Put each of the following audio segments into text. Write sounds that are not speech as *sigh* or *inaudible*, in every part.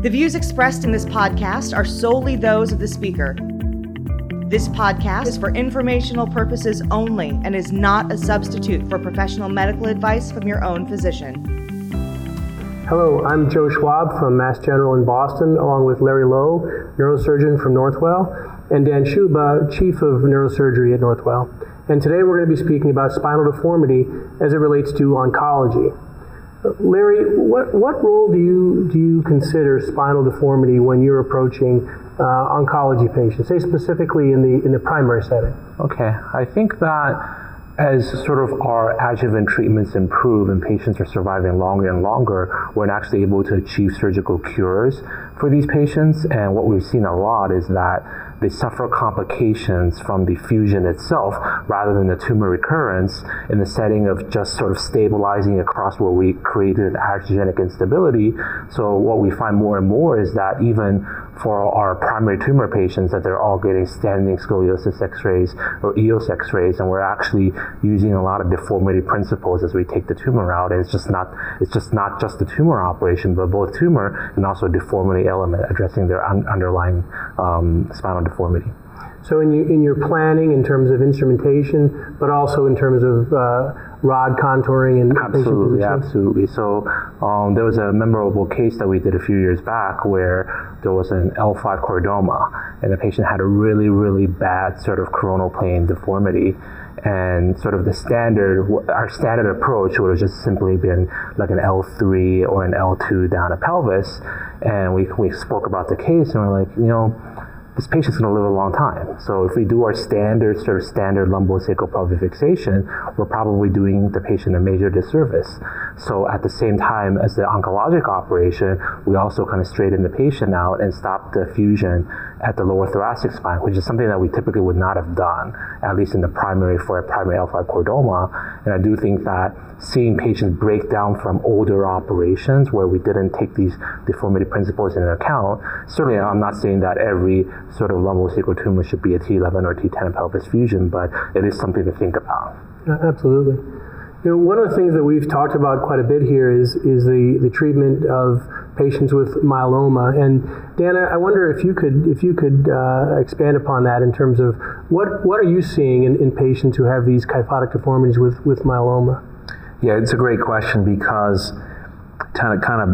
The views expressed in this podcast are solely those of the speaker. This podcast is for informational purposes only and is not a substitute for professional medical advice from your own physician. Hello, I'm Joe Schwab from Mass General in Boston, along with Larry Lo, neurosurgeon from Northwell, and Dan Sciubba, chief of neurosurgery at Northwell. And today we're going to be speaking about spinal deformity as it relates to oncology. Larry, what, what role do you, do you consider spinal deformity when you're approaching uh, oncology patients, say specifically in the, in the primary setting? Okay, I think that as sort of our adjuvant treatments improve and patients are surviving longer and longer, we're actually able to achieve surgical cures for these patients. And what we've seen a lot is that they suffer complications from the fusion itself rather than the tumor recurrence in the setting of just sort of stabilizing across where we created iatrogenic instability. So what we find more and more is that even for our primary tumor patients that they're all getting standing scoliosis x-rays or EOS x-rays and we're actually using a lot of deformity principles as we take the tumor out. And it's just not it's just not just the tumor operation, but both tumor and also deformity element addressing their un- underlying um, spinal deformity. So in, you, in your planning, in terms of instrumentation, but also in terms of uh, rod contouring and absolutely, absolutely. So um, there was a memorable case that we did a few years back where there was an L5 chordoma, and the patient had a really, really bad sort of coronal plane deformity and sort of the standard, our standard approach would have just simply been like an L3 or an L2 down a pelvis. And we, we spoke about the case and we're like, you know, this patient's going to live a long time. So if we do our standard sort of standard lumbosacral pelvic fixation, we're probably doing the patient a major disservice. So at the same time as the oncologic operation, we also kind of straighten the patient out and stop the fusion at the lower thoracic spine, which is something that we typically would not have done, at least in the primary for a primary L5 chordoma. And I do think that seeing patients break down from older operations where we didn't take these deformity principles into account, certainly I'm not saying that every sort of lumbosacral tumor should be a T11 or T10 pelvis fusion, but it is something to think about. Absolutely. You know, one of the things that we've talked about quite a bit here is is the, the treatment of patients with myeloma. And Dana, I wonder if you could if you could uh, expand upon that in terms of what what are you seeing in, in patients who have these kyphotic deformities with, with myeloma? Yeah, it's a great question because kind of kind of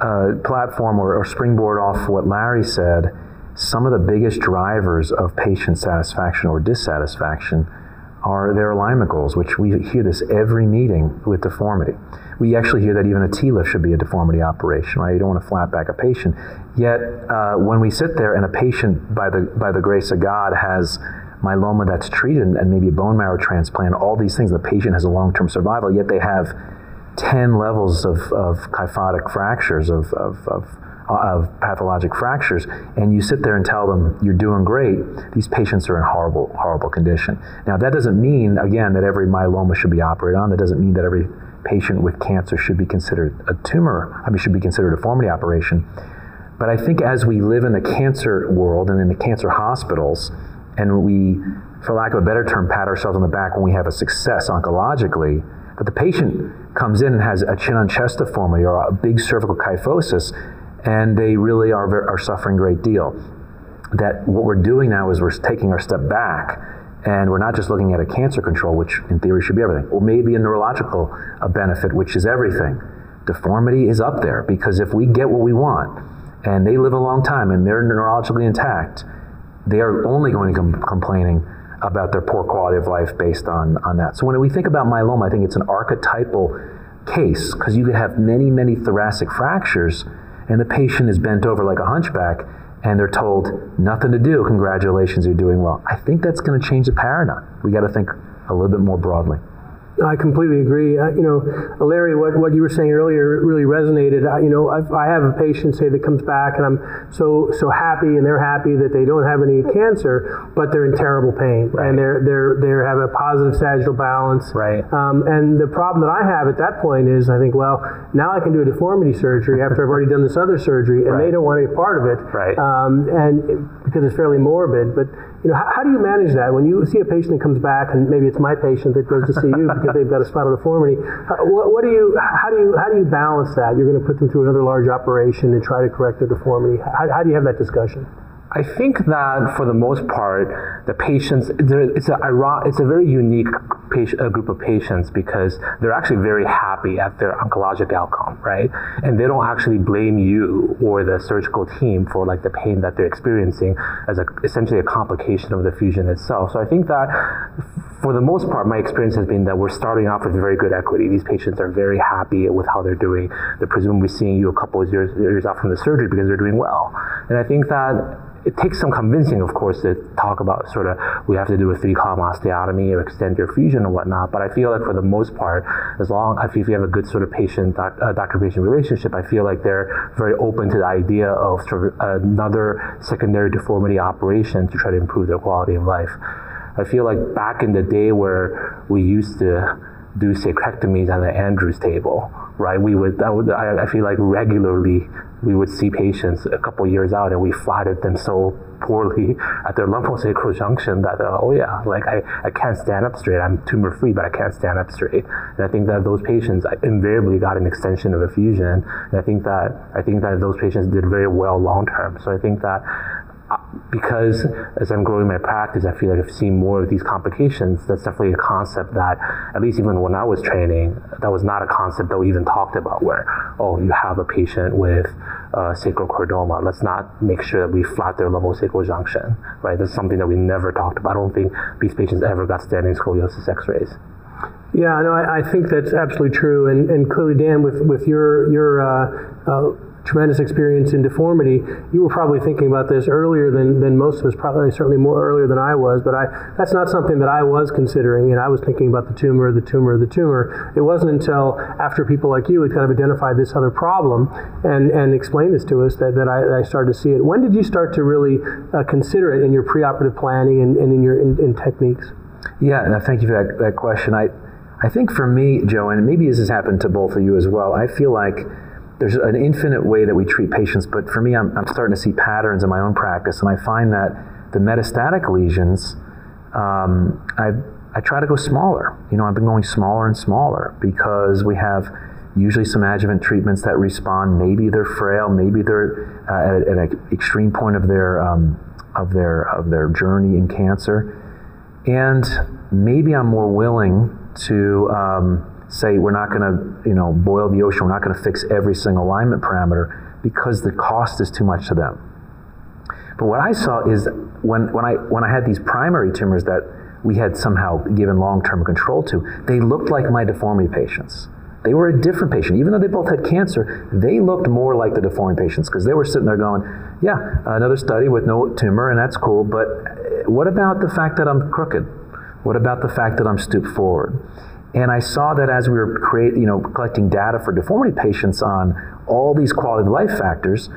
uh, platform or, or springboard off what Larry said some of the biggest drivers of patient satisfaction or dissatisfaction are their alignment goals, which we hear this every meeting with deformity. We actually hear that even a TLIF should be a deformity operation, right? You don't want to flat back a patient. Yet, uh, when we sit there and a patient, by the, by the grace of God, has myeloma that's treated and maybe a bone marrow transplant, all these things, the patient has a long term survival, yet they have 10 levels of, of kyphotic fractures, of, of, of Uh, of pathologic fractures, and you sit there and tell them you're doing great, these patients are in horrible, horrible condition. Now, that doesn't mean, again, that every myeloma should be operated on. That doesn't mean that every patient with cancer should be considered a tumor, I mean, should be considered a deformity operation. But I think as we live in the cancer world and in the cancer hospitals, and we, for lack of a better term, pat ourselves on the back when we have a success oncologically, that the patient comes in and has a chin on chest deformity or a big cervical kyphosis, and they really are, are suffering a great deal. That what we're doing now is we're taking our step back and we're not just looking at a cancer control, which in theory should be everything, or maybe a neurological a benefit, which is everything. Deformity is up there because if we get what we want and they live a long time and they're neurologically intact, they are only going to be complaining about their poor quality of life based on, on that. So when we think about myeloma, I think it's an archetypal case because you could have many, many thoracic fractures and the patient is bent over like a hunchback and they're told nothing to do. Congratulations you're doing well. I think that's going to change the paradigm. We got to think a little bit more broadly I completely agree. Uh, you know, Larry, what, what you were saying earlier really resonated. I, you know, I've, I have a patient say that comes back, and I'm so so happy, and they're happy that they don't have any cancer, but they're in terrible pain, right. and they're they're they have a positive sagittal balance. Right. Um, and the problem that I have at that point is, I think, well, now I can do a deformity surgery after I've already done this other surgery, and right. they don't want any part of it. Right. Um, and because it's fairly morbid, but You know, how, how, do you manage that when you see a patient that comes back, and maybe it's my patient that goes to see you *laughs* because they've got a spinal deformity? What, what, do you, how do you, how do you balance that? You're going to put them through another large operation and try to correct their deformity. How, how do you have that discussion? I think that for the most part, the patients, it's a, it's a very unique patient, group of patients because they're actually very happy at their oncologic outcome, right? And they don't actually blame you or the surgical team for like the pain that they're experiencing as a, essentially a complication of the fusion itself. So I think that for the most part, my experience has been that we're starting off with very good equity. These patients are very happy with how they're doing. They're presumably seeing you a couple of years, years out from the surgery because they're doing well. And I think that it takes some convincing, of course, to talk about sort of we have to do a three column osteotomy or extend your fusion and whatnot. But I feel like for the most part, as long if you have a good sort of patient uh, doctor patient relationship, I feel like they're very open to the idea of sort of another secondary deformity operation to try to improve their quality of life. I feel like back in the day where we used to do sacrectomies on the Andrews table, right? We would, I, would, I, feel like regularly we would see patients a couple years out and we flattered them so poorly *laughs* at their lumbosacral junction that, uh, oh yeah, like I, I can't stand up straight. I'm tumor free, but I can't stand up straight. And I think that those patients invariably got an extension of a fusion. And I think that, I think that those patients did very well long term. So I think that because as I'm growing my practice, I feel like I've seen more of these complications. That's definitely a concept that, at least even when I was training, that was not a concept that we even talked about. Where oh, you have a patient with uh, sacral chordoma. Let's not make sure that we flat their lumbosacral junction. Right? That's something that we never talked about. I don't think these patients ever got standing scoliosis X-rays. Yeah, no, I, I think that's absolutely true. And, and clearly, Dan, with with your your uh, uh, tremendous experience in deformity. You were probably thinking about this earlier than, than most of us, probably certainly more earlier than I was, but I, that's not something that I was considering. And I was thinking about the tumor, the tumor, the tumor. It wasn't until after people like you had kind of identified this other problem and, and explained this to us that, that, I, that I started to see it. When did you start to really uh, consider it in your preoperative planning and, and in your in, in techniques? Yeah, and thank you for that, that question. I, I think for me, Joe, and maybe this has happened to both of you as well, I feel like there's an infinite way that we treat patients, but for me, I'm, I'm starting to see patterns in my own practice, and I find that the metastatic lesions, um, I, I try to go smaller. You know, I've been going smaller and smaller because we have usually some adjuvant treatments that respond. Maybe they're frail, maybe they're uh, at, at, an extreme point of their um, of their of their journey in cancer, and maybe I'm more willing to um, say we're not going to, you know, boil the ocean, we're not going to fix every single alignment parameter because the cost is too much to them. But what I saw is when, when, I, when I had these primary tumors that we had somehow given long-term control to, they looked like my deformity patients. They were a different patient. Even though they both had cancer, they looked more like the deformity patients because they were sitting there going, yeah, another study with no tumor, and that's cool, but eh, what about the fact that I'm crooked? What about the fact that I'm stooped forward? And I saw that as we were create, you know, collecting data for deformity patients on all these quality of life factors,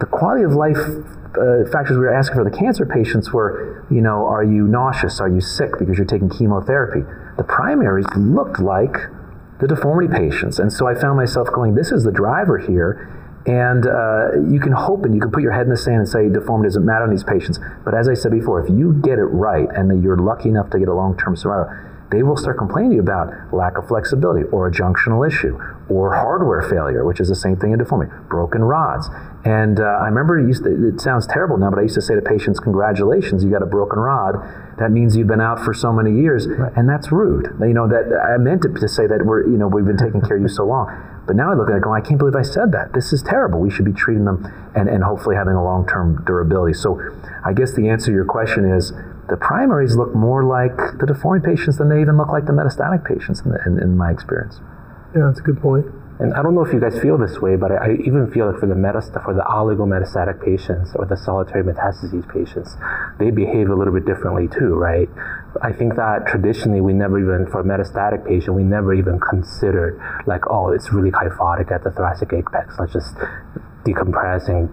the quality of life uh, factors we were asking for the cancer patients were, you know, are you nauseous? Are you sick because you're taking chemotherapy? The primaries looked like the deformity patients. And so I found myself going, this is the driver here. And uh, you can hope and you can put your head in the sand and say deformity doesn't matter in these patients. But as I said before, if you get it right and you're lucky enough to get a long term survival, they will start complaining to you about lack of flexibility or a junctional issue or hardware failure, which is the same thing in deformity, broken rods. And uh, I remember it, used to, it sounds terrible now, but I used to say to patients, congratulations, you got a broken rod. That means you've been out for so many years, right. and that's rude. You know, that I meant it to say that we're, you know, we've been taking care of you so long. But now I look at it going, I can't believe I said that. This is terrible. We should be treating them and, and hopefully having a long-term durability. So I guess the answer to your question is the primaries look more like the deformity patients than they even look like the metastatic patients in, the, in, in my experience. Yeah, that's a good point. And I don't know if you guys feel this way, but I, I even feel like for the metast- for the oligometastatic patients or the solitary metastases patients, they behave a little bit differently too, right? I think that traditionally we never even for a metastatic patient we never even considered like oh it's really kyphotic at the thoracic apex. Let's just decompress and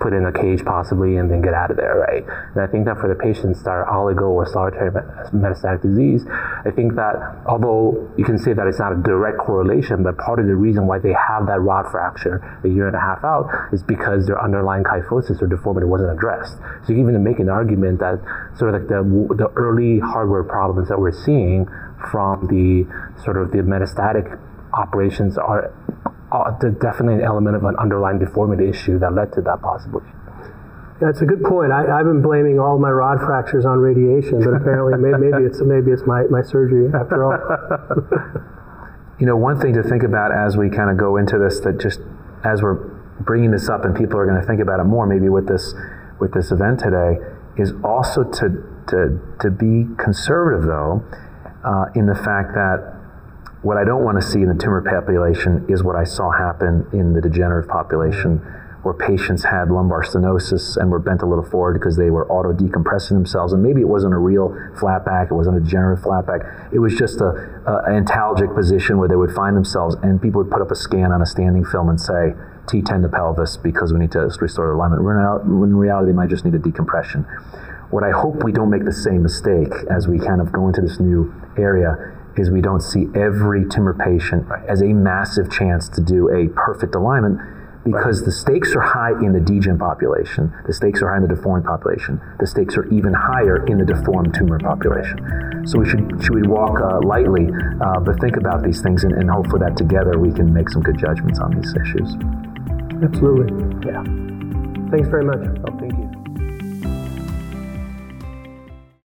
put in a cage possibly and then get out of there, right? And I think that for the patients that are oligo or solitary metastatic disease, I think that although you can say that it's not a direct correlation, but part of the reason why they have that rod fracture a year and a half out is because their underlying kyphosis or deformity wasn't addressed. So you can even make an argument that sort of like the, the early hardware problems that we're seeing from the sort of the metastatic operations are uh, definitely an element of an underlying deformity issue that led to that possibly. That's a good point. I, have been blaming all my rod fractures on radiation, but apparently maybe, *laughs* maybe it's maybe it's my, my surgery after all. *laughs* you know, one thing to think about as we kind of go into this, that just as we're bringing this up, and people are going to think about it more, maybe with this with this event today, is also to to to be conservative though, uh, in the fact that what I don't want to see in the tumor population is what I saw happen in the degenerative population, where patients had lumbar stenosis and were bent a little forward because they were auto decompressing themselves. And maybe it wasn't a real flat back, it wasn't a degenerative flat back. It was just a, a an antalgic position where they would find themselves, and people would put up a scan on a standing film and say, T10 to pelvis because we need to restore the alignment. When in reality, they might just need a decompression. What I hope we don't make the same mistake as we kind of go into this new area is we don't see every tumor patient right. as a massive chance to do a perfect alignment because right. the stakes are high in the degen population, the stakes are high in the deformed population, the stakes are even higher in the deformed tumor population. So we should should we walk uh, lightly, uh, but think about these things, and, and hopefully that together we can make some good judgments on these issues. Absolutely. Yeah. Thanks very much. Oh, thank you.